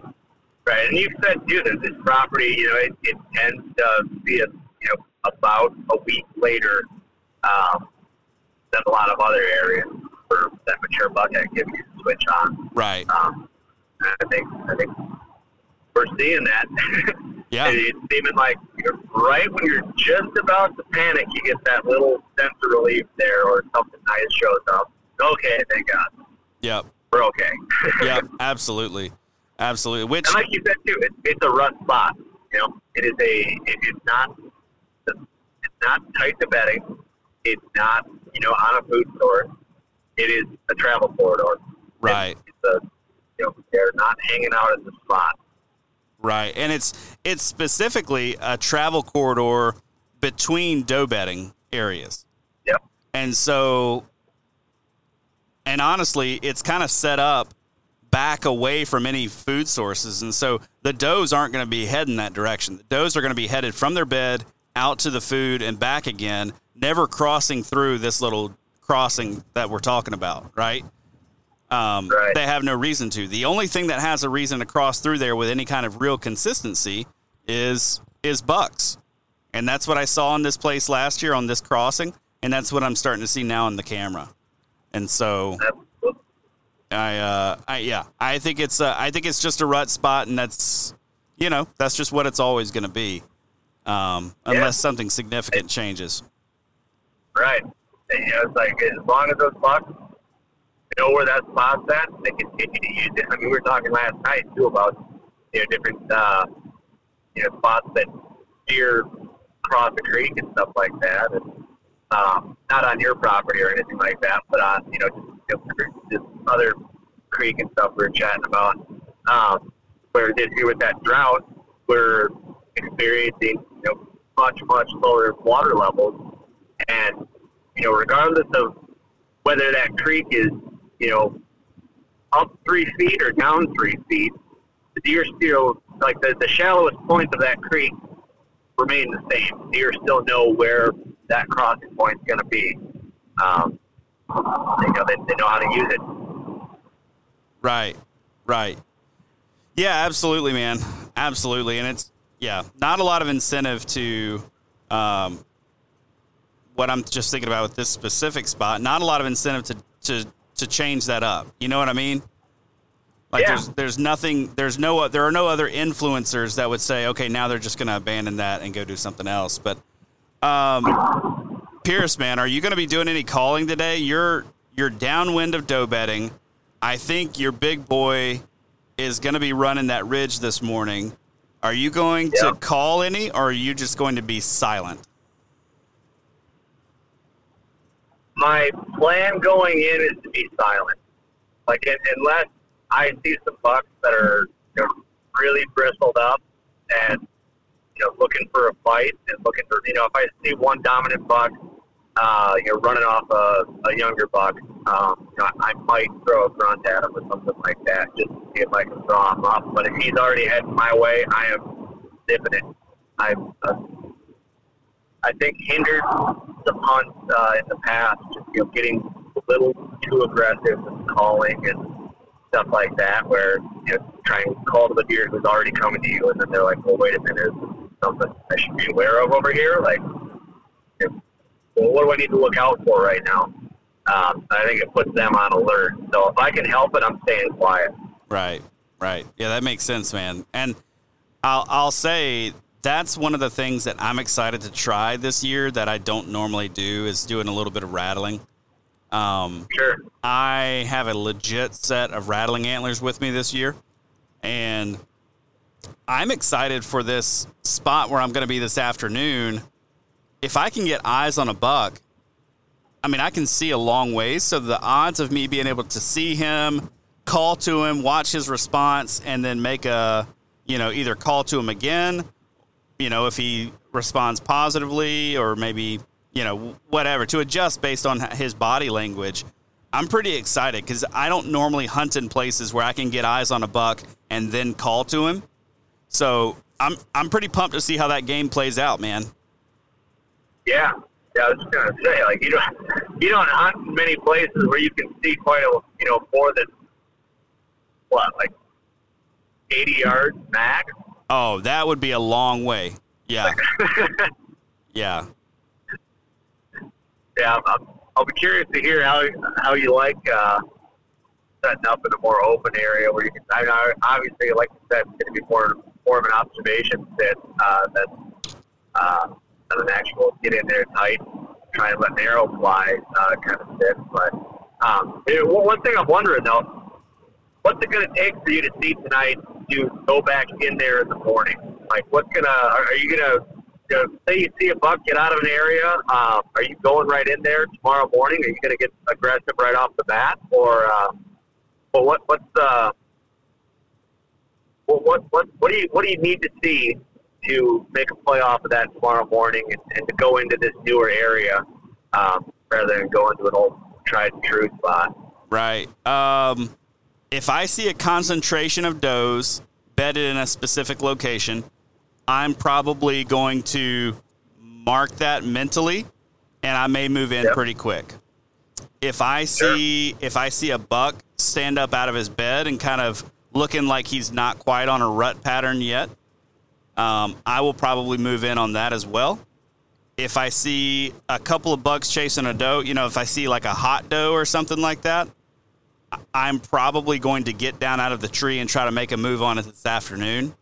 right. And you've said too that this property, you know, it, it tends to be a, you know about a week later um, than a lot of other areas for that mature buck activity to switch on. Right. Um, I think I think we're seeing that. Yeah. it's seeming like you're right when you're just about to panic, you get that little sense of relief there, or something nice shows up. Okay, thank God. Yep. We're okay. Yep. Absolutely. Absolutely. Which, and like you said too, it, it's a rough spot. You know, it is a. It is not. It's not tight to bedding. It's not you know on a food source. It is a travel corridor. right. It's a. You know, they're not hanging out at the spot. Right. And it's it's specifically a travel corridor between doe bedding areas. Yep. And so and honestly, it's kind of set up back away from any food sources. And so the does aren't going to be heading that direction. The does are going to be headed from their bed out to the food and back again, never crossing through this little crossing that we're talking about, right? Um, Right. They have no reason to. The only thing that has a reason to cross through there with any kind of real consistency is is bucks, and that's what I saw in this place last year on this crossing, and that's what I'm starting to see now in the camera. And so I, uh, I yeah, I think it's uh, I think it's just a rut spot, and that's you know that's just what it's always going to be, um, unless Yeah. something significant changes. Right. And, you know, it's like as long as those bucks know where that spot's at, they continue to use it. I mean, we were talking last night too about you know different uh, you know spots that deer cross the creek and stuff like that, and um, not on your property or anything like that, but on you know just, just other creek and stuff we were chatting about. Um, where this year with that drought, we're experiencing you know much much lower water levels and you know, regardless of whether that creek is, you know, up three feet or down three feet, the deer still like the, the shallowest point of that creek remain the same. Deer still know where that crossing point is going to be. Um, you know, they, they know how to use it. Right, right. Yeah, absolutely, man. Absolutely. And it's, yeah, not a lot of incentive to um, what I'm just thinking about with this specific spot. Not a lot of incentive to, to, to change that up. You know what I mean? Like Yeah. there's there's nothing there's no there are no other influencers that would say okay now they're just going to abandon that and go do something else. But um, Pierce, man, are you going to be doing any calling today? You're you're downwind of doe bedding. I think your big boy is going to be running that ridge this morning. Are you going to call any, or are you just going to be silent? my plan going in is to be silent. Like unless I see some bucks that are you know, really bristled up and you know looking for a fight and looking for you know if I see one dominant buck, uh, you know running off a, a younger buck, um, you know I might throw a grunt at him or something like that just to see if I can draw him up. But if he's already heading my way, I am zipping it. I'm uh, I think hindered some hunts uh, in the past, just you know, getting a little too aggressive and calling and stuff like that, where you know, trying to call to the deer who's already coming to you, and then they're like, "Well, wait a minute, something I should be aware of over here?" Like, well, what do I need to look out for right now? Um, I think it puts them on alert. So if I can help it, I'm staying quiet. Right, right. Yeah, that makes sense, man. And I'll I'll say that's one of the things that I'm excited to try this year that I don't normally do is doing a little bit of rattling. Um, Sure. I have a legit set of rattling antlers with me this year, and I'm excited for this spot where I'm going to be this afternoon. If I can get eyes on a buck, I mean, I can see a long ways. So the odds of me being able to see him, call to him, watch his response, and then make a, you know, either call to him again, you know, if he responds positively or maybe, you know, whatever, to adjust based on his body language. I'm pretty excited because I don't normally hunt in places where I can get eyes on a buck and then call to him. So I'm I'm pretty pumped to see how that game plays out, man. Yeah, yeah. I was just gonna say, like you don't you don't hunt in many places where you can see quite a you know more than what like 80 yards max. Oh, that would be a long way. Yeah. yeah. Yeah, I'm, I'll be curious to hear how how you like uh, setting up in a more open area where you can. I know, obviously, like you said, it's going to be more more of an observation sit uh, than uh, than an actual get in there tight, try and let an arrow fly uh, kind of sit. But um, it, one thing I'm wondering though, what's it going to take for you to see tonight to go back in there in the morning? Like, what's gonna? Are, are you gonna you know, say you see a buck get out of an area, um, are you going right in there tomorrow morning? Are you going to get aggressive right off the bat, or uh, well, what what's uh, well, what what what do you what do you need to see to make a play off of that tomorrow morning and, and to go into this newer area um, rather than go into an old tried and true spot? Right. Um, if I see a concentration of does bedded in a specific location, I'm probably going to mark that mentally, and I may move in yep. pretty quick. If I see sure. if I see a buck stand up out of his bed and kind of looking like he's not quite on a rut pattern yet, um, I will probably move in on that as well. If I see a couple of bucks chasing a doe, you know, if I see like a hot doe or something like that, I'm probably going to get down out of the tree and try to make a move on it this afternoon.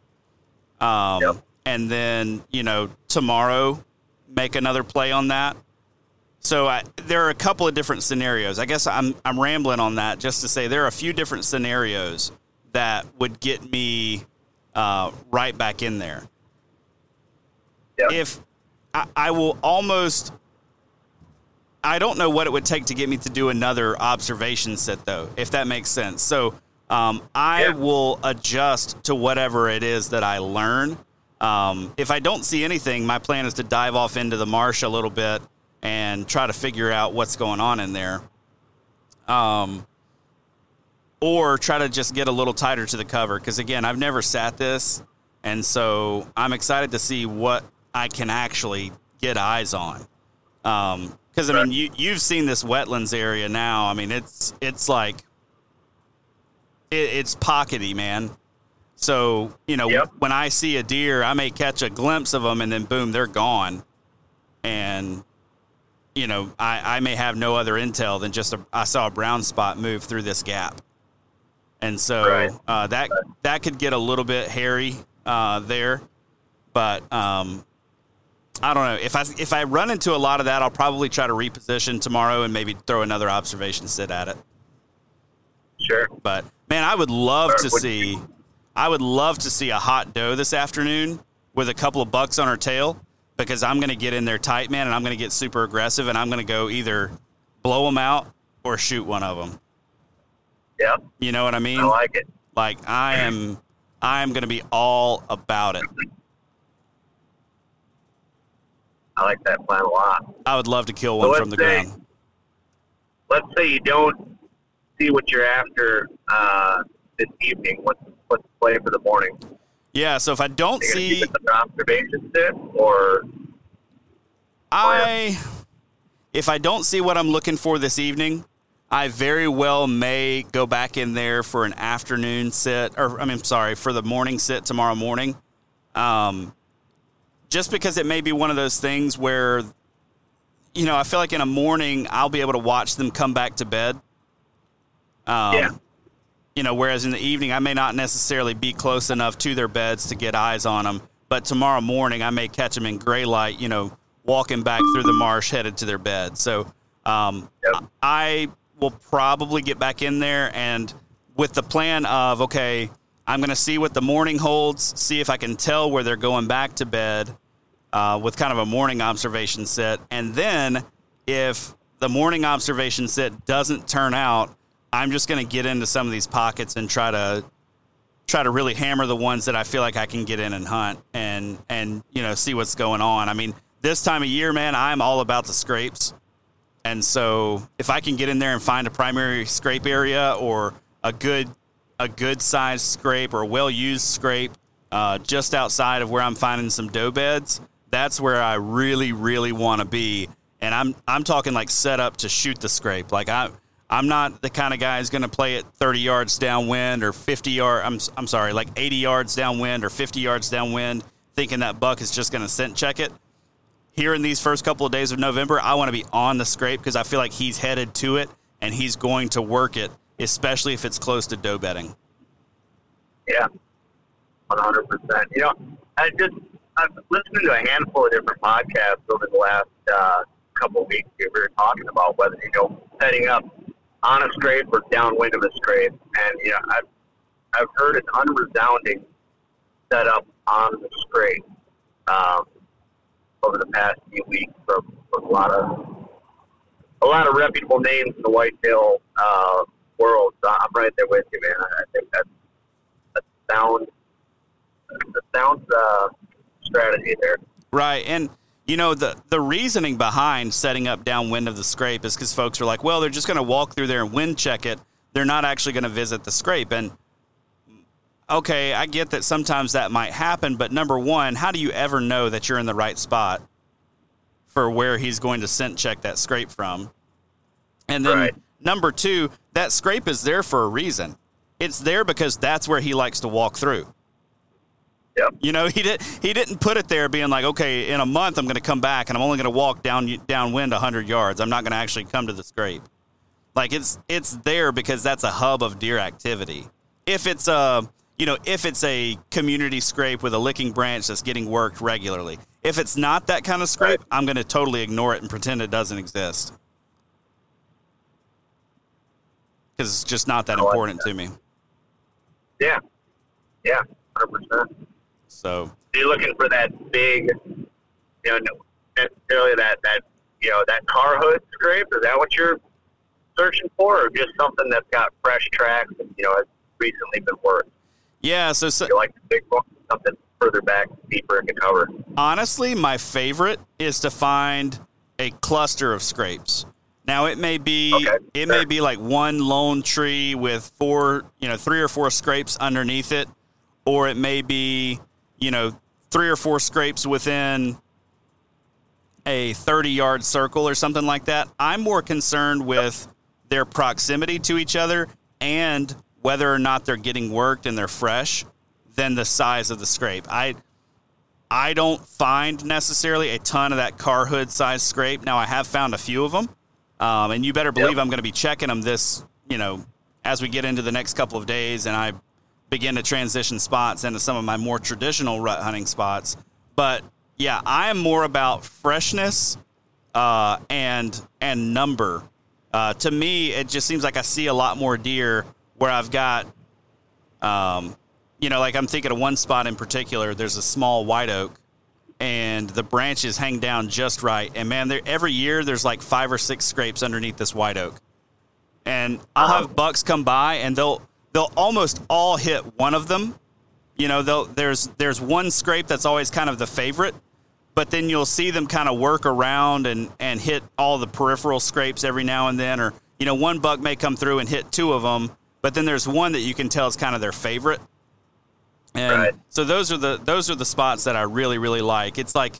Um, yep and then you know tomorrow make another play on that. So I, there are a couple of different scenarios. I guess I'm I'm rambling on that just to say there are a few different scenarios that would get me uh, right back in there. Yep. If I, I will almost I don't know what it would take to get me to do another observation set, though, if that makes sense. So um, I yeah. will adjust to whatever it is that I learn. Um, if I don't see anything, my plan is to dive off into the marsh a little bit and try to figure out what's going on in there. Um, or try to just get a little tighter to the cover. Because again, I've never sat this. And so I'm excited to see what I can actually get eyes on. Because um, I mean, you you've seen this wetlands area now. I mean, it's it's like it, it's pockety, man. So, you know, yep. when I see a deer, I may catch a glimpse of them and then boom, they're gone. And, you know, I, I may have no other intel than just a, I saw a brown spot move through this gap. And so right. uh, that that could get a little bit hairy uh, there, but um, I don't know if I if I run into a lot of that, I'll probably try to reposition tomorrow and maybe throw another observation sit at it. Sure. But man, I would love to see I would love to see a hot doe this afternoon with a couple of bucks on her tail because I'm going to get in there tight, man, and I'm going to get super aggressive and I'm going to go either blow them out or shoot one of them. Yeah. You know what I mean? I like it. Like I am, I am going to be all about it. I like that plan a lot. I would love to kill one so from the say, ground. Let's say you don't see what you're after uh, this evening. What's what's the play for the morning? Yeah, so if I don't see observation sit or I if I don't see what I'm looking for this evening, I very well may go back in there for an afternoon sit, or I mean, sorry, for the morning sit tomorrow morning. Um, just because it may be one of those things where, you know, I feel like in a morning I'll be able to watch them come back to bed. Um, yeah you know, whereas in the evening I may not necessarily be close enough to their beds to get eyes on them. But tomorrow morning I may catch them in gray light, you know, walking back through the marsh headed to their bed. So um, yep. I will probably get back in there and with the plan of, okay, I'm going to see what the morning holds, see if I can tell where they're going back to bed uh, with kind of a morning observation set. And then if the morning observation set doesn't turn out, I'm just going to get into some of these pockets and try to try to really hammer the ones that I feel like I can get in and hunt and and you know see what's going on. I mean, this time of year, man, I'm all about the scrapes. And so if I can get in there and find a primary scrape area or a good a good sized scrape or a well used scrape uh, just outside of where I'm finding some doe beds, that's where I really, really want to be. And I'm I'm talking like set up to shoot the scrape. Like I I'm not the kind of guy who's going to play it 30 yards downwind or 50 yard. I'm I'm sorry, like 80 yards downwind or 50 yards downwind, thinking that buck is just going to scent check it. Here in these first couple of days of November, I want to be on the scrape because I feel like he's headed to it and he's going to work it, especially if it's close to doe bedding. Yeah, 100. percent You know, I just I've listened to a handful of different podcasts over the last uh, couple of weeks. We were talking about whether you know setting up on a scrape or downwind of a scrape, and you know I've I've heard an unresounding setup on the scrape um, over the past few weeks from, from a lot of a lot of reputable names in the whitetail uh, world. So I'm right there with you, man. I think that's a sound, a sound uh, strategy there. Right, and you know the the reasoning behind setting up downwind of the scrape is because folks are like, well, they're just going to walk through there and wind check it. They're not actually going to visit the scrape, and okay, I get that sometimes that might happen, but number one, how do you ever know that you're in the right spot for where he's going to scent check that scrape from? And then Right. number two, that scrape is there for a reason. It's there because that's where he likes to walk through. Yep. You know, he did he didn't put it there being like, okay, in a month I'm going to come back and I'm only going to walk down downwind 100 yards. I'm not going to actually come to the scrape. Like it's it's there because that's a hub of deer activity. If it's a you know, if it's a community scrape with a licking branch that's getting worked regularly. If it's not that kind of scrape, Right. I'm going to totally ignore it and pretend it doesn't exist. Cuz it's just not that oh, like important to me. Yeah, yeah, hundred percent. So, So you're looking for that big, you know, necessarily that that you know that car hood scrape. Is that what you're searching for, or just something that's got fresh tracks and you know has recently been worked? Yeah, so, so You like the big one, something further back, deeper into cover. honestly, my favorite is to find a cluster of scrapes. Now it may be Okay, it may be like one lone tree with four, you know, three or four scrapes underneath it, or it may be, you know, three or four scrapes within a 30 yard circle or something like that. I'm more concerned with their proximity to each other and whether or not they're getting worked and they're fresh than the size of the scrape. I I don't find necessarily a ton of that car hood size scrape. Now I have found a few of them, um, and you better believe I'm going to be checking them this, you know, as we get into the next couple of days, and I begin to transition spots into some of my more traditional rut hunting spots. But yeah, I am more about freshness uh, and and number. Uh, to me, it just seems like I see a lot more deer where I've got um, you know, like I'm thinking of one spot in particular. There's a small white oak, and the branches hang down just right. And man, there every year there's like five or six scrapes underneath this white oak, and I'll have bucks come by, and they'll they'll almost all hit one of them. You know, they'll, there's there's one scrape that's always kind of the favorite, but then you'll see them kind of work around and and hit all the peripheral scrapes every now and then, or you know, one buck may come through and hit two of them, but then there's one that you can tell is kind of their favorite. And Right. so those are the those are the spots that I really really like. It's like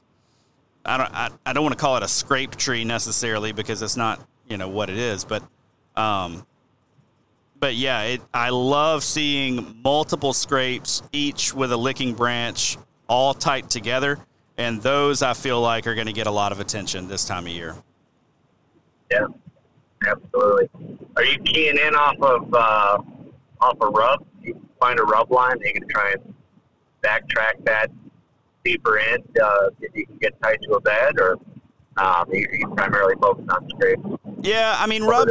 I don't I, I don't want to call it a scrape tree necessarily because it's not you know what it is, but um, but yeah, it I love seeing multiple scrapes, each with a licking branch, all tight together, and those I feel like are going to get a lot of attention this time of year. Yeah, absolutely. Are you keying in off of uh, off a rub? You find a rub line, you can try and backtrack that deeper in uh, if you can get tight to a bed, or um, you, you primarily focus on scrapes. Yeah, I mean rub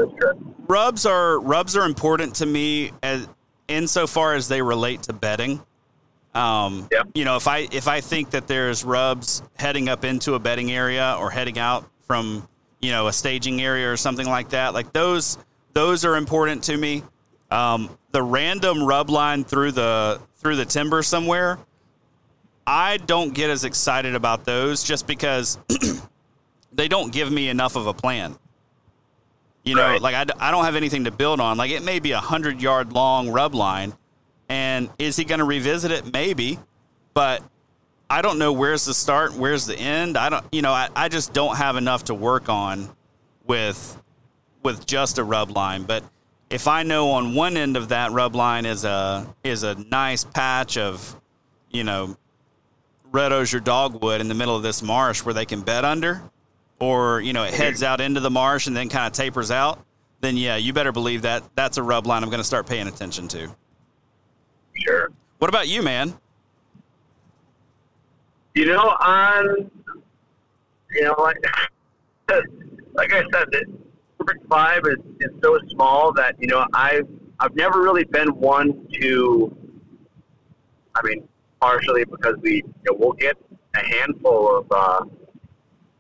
rubs are rubs are important to me as insofar as they relate to bedding. Um, Yep. You know, if I if I think that there's rubs heading up into a bedding area or heading out from you know a staging area or something like that, like those those are important to me. Um, the random rub line through the through the timber somewhere, I don't get as excited about those just because they don't give me enough of a plan. You know, Right. like I don't have anything to build on. Like it may be a hundred yard long rub line, and is he going to revisit it? Maybe, but I don't know where's the start, where's the end. I don't, you know, I, I just don't have enough to work on with with just a rub line. But if I know on one end of that rub line is a is a nice patch of, you know, red osier dogwood in the middle of this marsh where they can bed under, or you know it heads out into the marsh and then kind of tapers out, then yeah, you better believe that that's a rub line I'm going to start paying attention to. Sure. What about you, man? You know, on you know, like like I said, the Perfect Five is, is so small that you know I've I've never really been one to. I mean, partially because we you know, we'll get a handful of uh,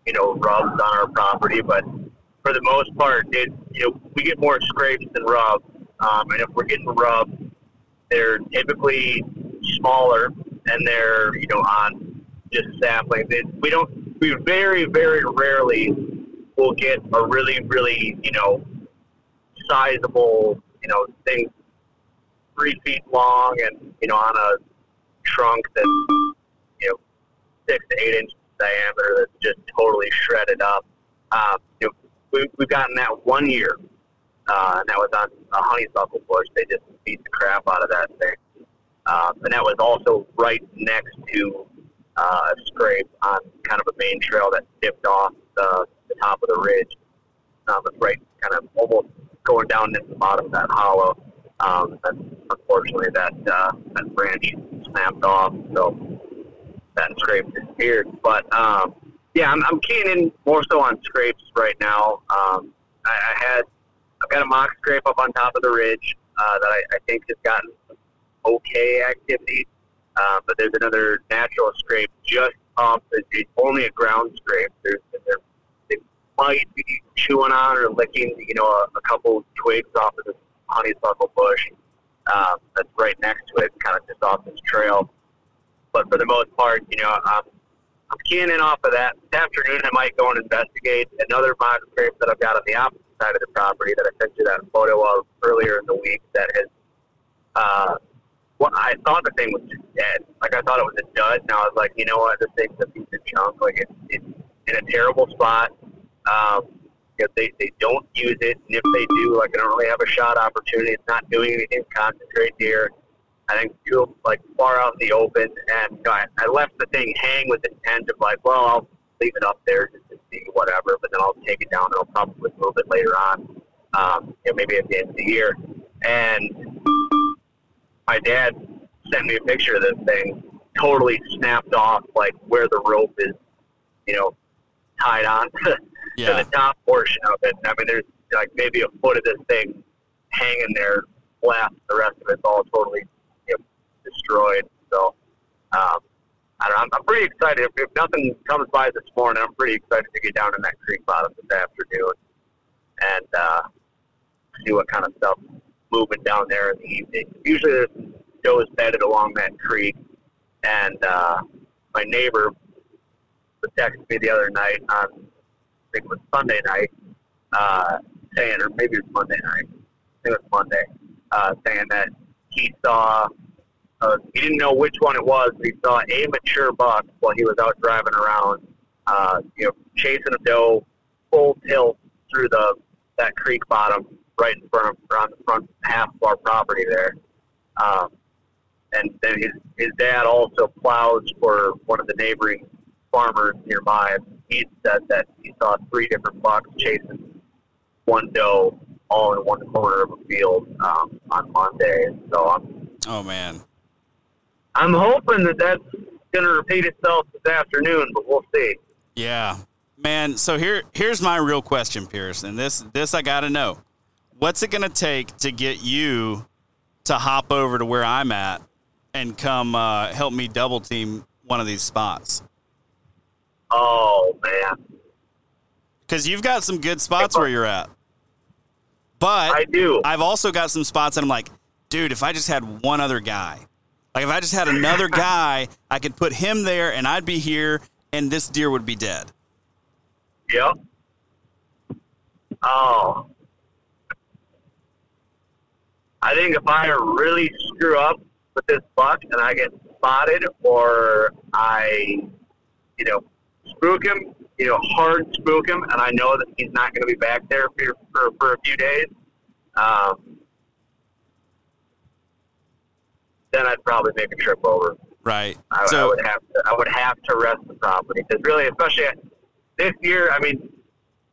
you know rubs on our property, but for the most part, it you know we get more scrapes than rubs, um, and if we're getting rubs, they're typically smaller and they're you know on just saplings. It, we don't we very very rarely will get a really really you know sizable you know thing three feet long and you know on a trunk that's you know six to eight inches diameter that's just totally shredded up. Um, you know, we, we've gotten that one year, uh, and that was on a honeysuckle bush. They just beat the crap out of that thing, um, and that was also right next to uh, a scrape on kind of a main trail that dipped off the, the top of the ridge. Um, it's right kind of almost going down into the bottom of that hollow. Um, and unfortunately, that uh, that branch snapped off, so that scrape disappeared. But um, yeah, I'm, I'm keying in more so on scrapes right now. Um, I, I had I've got a mock scrape up on top of the ridge uh, that I, I think has gotten okay activity. Uh, but there's another natural scrape just up. It's, only a ground scrape. There's there, they might be chewing on or licking, you know, a, a couple twigs off of this honeysuckle bush um, that's right next to it, kind of just off this trail. But for the most part, you know, I'm, I'm keying in off of that. This afternoon, I might go and investigate another mock scrape that I've got on the opposite side of the property that I sent you that photo of earlier in the week that has uh, well, I thought the thing was just dead. Like I thought it was a dud. Now I was like, you know what, this thing's a piece of junk. Like it's, it's in a terrible spot. Um, if they they don't use it, and if they do, like I don't really have a shot opportunity. It's not doing anything concentrate here. I think too like far out in the open, and you know, I, I left the thing hang with the intent of like, well, I'll leave it up there just to see whatever, but then I'll take it down and I'll probably move it later on. Um, you know, maybe at the end of the year. And my dad sent me a picture of this thing totally snapped off like where the rope is you know tied on to, Yeah. to the top portion of it i mean there's like maybe a foot of this thing hanging there flat the rest of it's all totally you know, destroyed so um, I don't know, I'm, I'm pretty excited. If, if nothing comes by this morning, I'm pretty excited to get down in that creek bottom this afternoon and uh, see what kind of stuff moving down there in the evening. Usually there's does bedded along that creek, and uh, my neighbor texting me the other night on, I think it was Sunday night, uh, saying, or maybe it was Monday night, I think it was Monday, uh, saying that he saw, uh, he didn't know which one it was, but he saw a mature buck while he was out driving around, uh, you know, chasing a doe full tilt through the that creek bottom right in front of on the front half of our property there. Um, and then his his dad also plows for one of the neighboring farmers nearby. He said that he saw three different bucks chasing one doe all in one corner of a field um, on Monday. So I'm Oh man. I'm hoping that that's going to repeat itself this afternoon, but we'll see. Yeah. Man, so here here's my real question, Pierce, and this this I got to know. What's it going to take to get you to hop over to where I'm at and come uh, help me double team one of these spots? Oh man, Cuz you've got some good spots where you're at. But I do. I've also got some spots that I'm like, dude, if I just had one other guy, Like if I just had another guy, I could put him there and I'd be here and this deer would be dead. Yep. Oh. I think if I really screw up with this buck and I get spotted or I, you know, spook him, you know, hard spook him, and I know that he's not going to be back there for, for, for a few days, um, then I'd probably make a trip over. Right. I, so I would have to. I would have to rest the property because really, especially this year. I mean,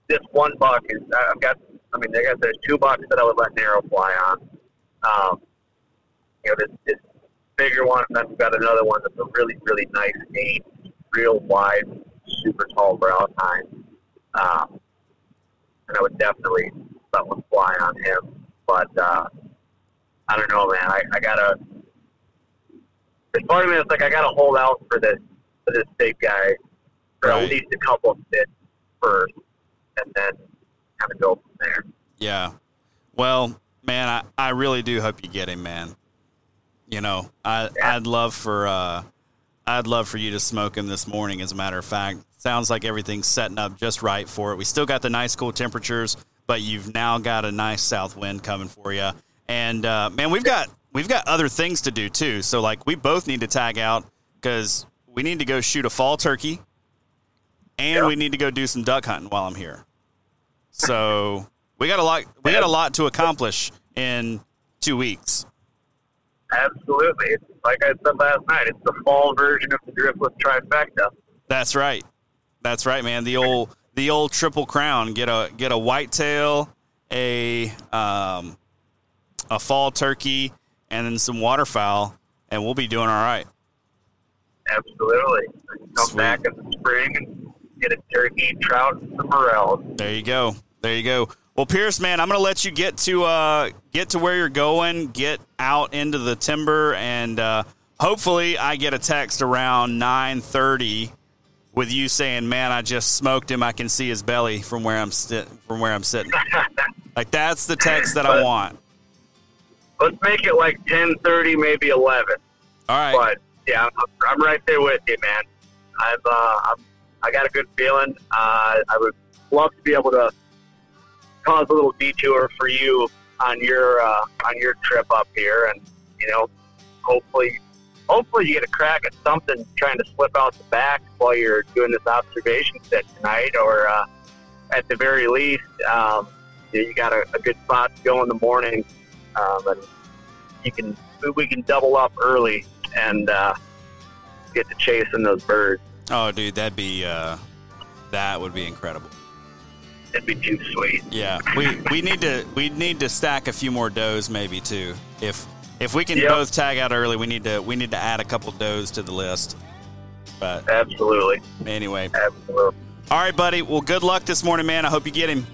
this one buck is. I've got. I mean, I guess there's two bucks that I would let narrow fly on. Um, you know, this, this bigger one, and then we've got another one that's a really, really nice eight, real wide, super tall brow tine. Um, and I would definitely let one fly on him. But uh, I don't know, man. I, I gotta. There's part of me that's like I gotta hold out for this for this big guy for Right. at least a couple of bits first, and then kind of go from there. Yeah. Well, man, I, I really do hope you get him, man. You know, I Yeah. I'd love for uh I'd love for you to smoke him this morning as a matter of fact. Sounds like everything's setting up just right for it. We still got the nice cool temperatures, but you've now got a nice south wind coming for you. And uh, man, we've got we've got other things to do too. So like we both need to tag out cuz we need to go shoot a fall turkey and Yeah. we need to go do some duck hunting while I'm here. So we got a lot. We got a lot to accomplish in two weeks. Absolutely. Like I said last night, it's the fall version of the driftless trifecta. That's right. That's right, man. The old the old triple crown. Get a get a whitetail, a um, a fall turkey, and then some waterfowl, and we'll be doing all right. Absolutely. Come Sweet. back in the spring and get a turkey, trout, and some morels. There you go. There you go. Well, Pierce, man, I'm going to let you get to uh, get to where you're going, get out into the timber, and uh, hopefully, I get a text around 9:30 with you saying, "Man, I just smoked him. I can see his belly from where I'm sit from where I'm sitting." like that's the text that I want. Let's make it like 10:30, maybe 11. All right. But yeah, I'm, I'm right there with you, man. I've uh, I'm, I got a good feeling. Uh, I would love to be able to cause a little detour for you on your uh, on your trip up here, and you know, hopefully, hopefully you get a crack at something trying to slip out the back while you're doing this observation set tonight, or uh, at the very least, um, you, got a, a good spot to go in the morning, um, and you can we can double up early and uh, get to chasing those birds. Oh, dude, that'd be uh, that would be incredible. It'd be too sweet. Yeah, we we need to we need to stack a few more does maybe too. If if we can Yep. both tag out early, we need to we need to add a couple does to the list. But Absolutely, anyway, absolutely. all right, buddy. Well, good luck this morning, man. I hope you get him.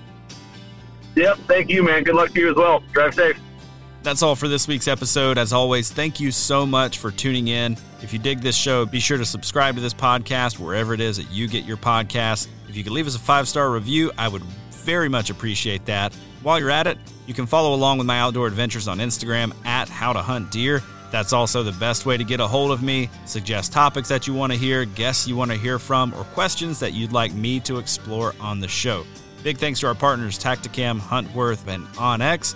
Yep. Thank you, man. Good luck to you as well. Drive safe. That's all for this week's episode. As always, thank you so much for tuning in. If you dig this show, be sure to subscribe to this podcast wherever it is that you get your podcasts. If you could leave us a five star review, I would very much appreciate that. While you're at it, you can follow along with my outdoor adventures on Instagram at How to Hunt Deer. That's also the best way to get a hold of me. Suggest topics that you want to hear, guests you want to hear from, or questions that you'd like me to explore on the show. Big thanks to our partners Tactacam, Huntworth, and OnX.